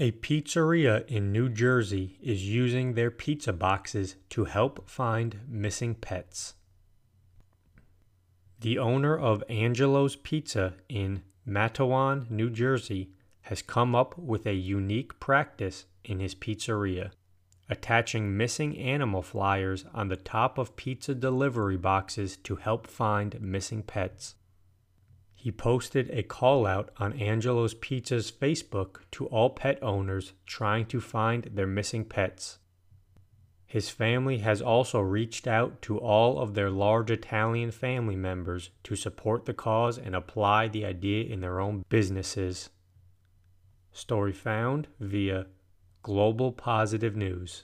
A pizzeria in New Jersey is using their pizza boxes to help find missing pets. The owner of Angelo's Pizza in Matawan, New Jersey, has come up with a unique practice in his pizzeria, attaching missing animal flyers on the top of pizza delivery boxes to help find missing pets he posted a call out on Angelo's Pizza's Facebook to all pet owners trying to find their missing pets. His family has also reached out to all of their large Italian family members to support the cause and apply the idea in their own businesses. Story found via Global Positive News.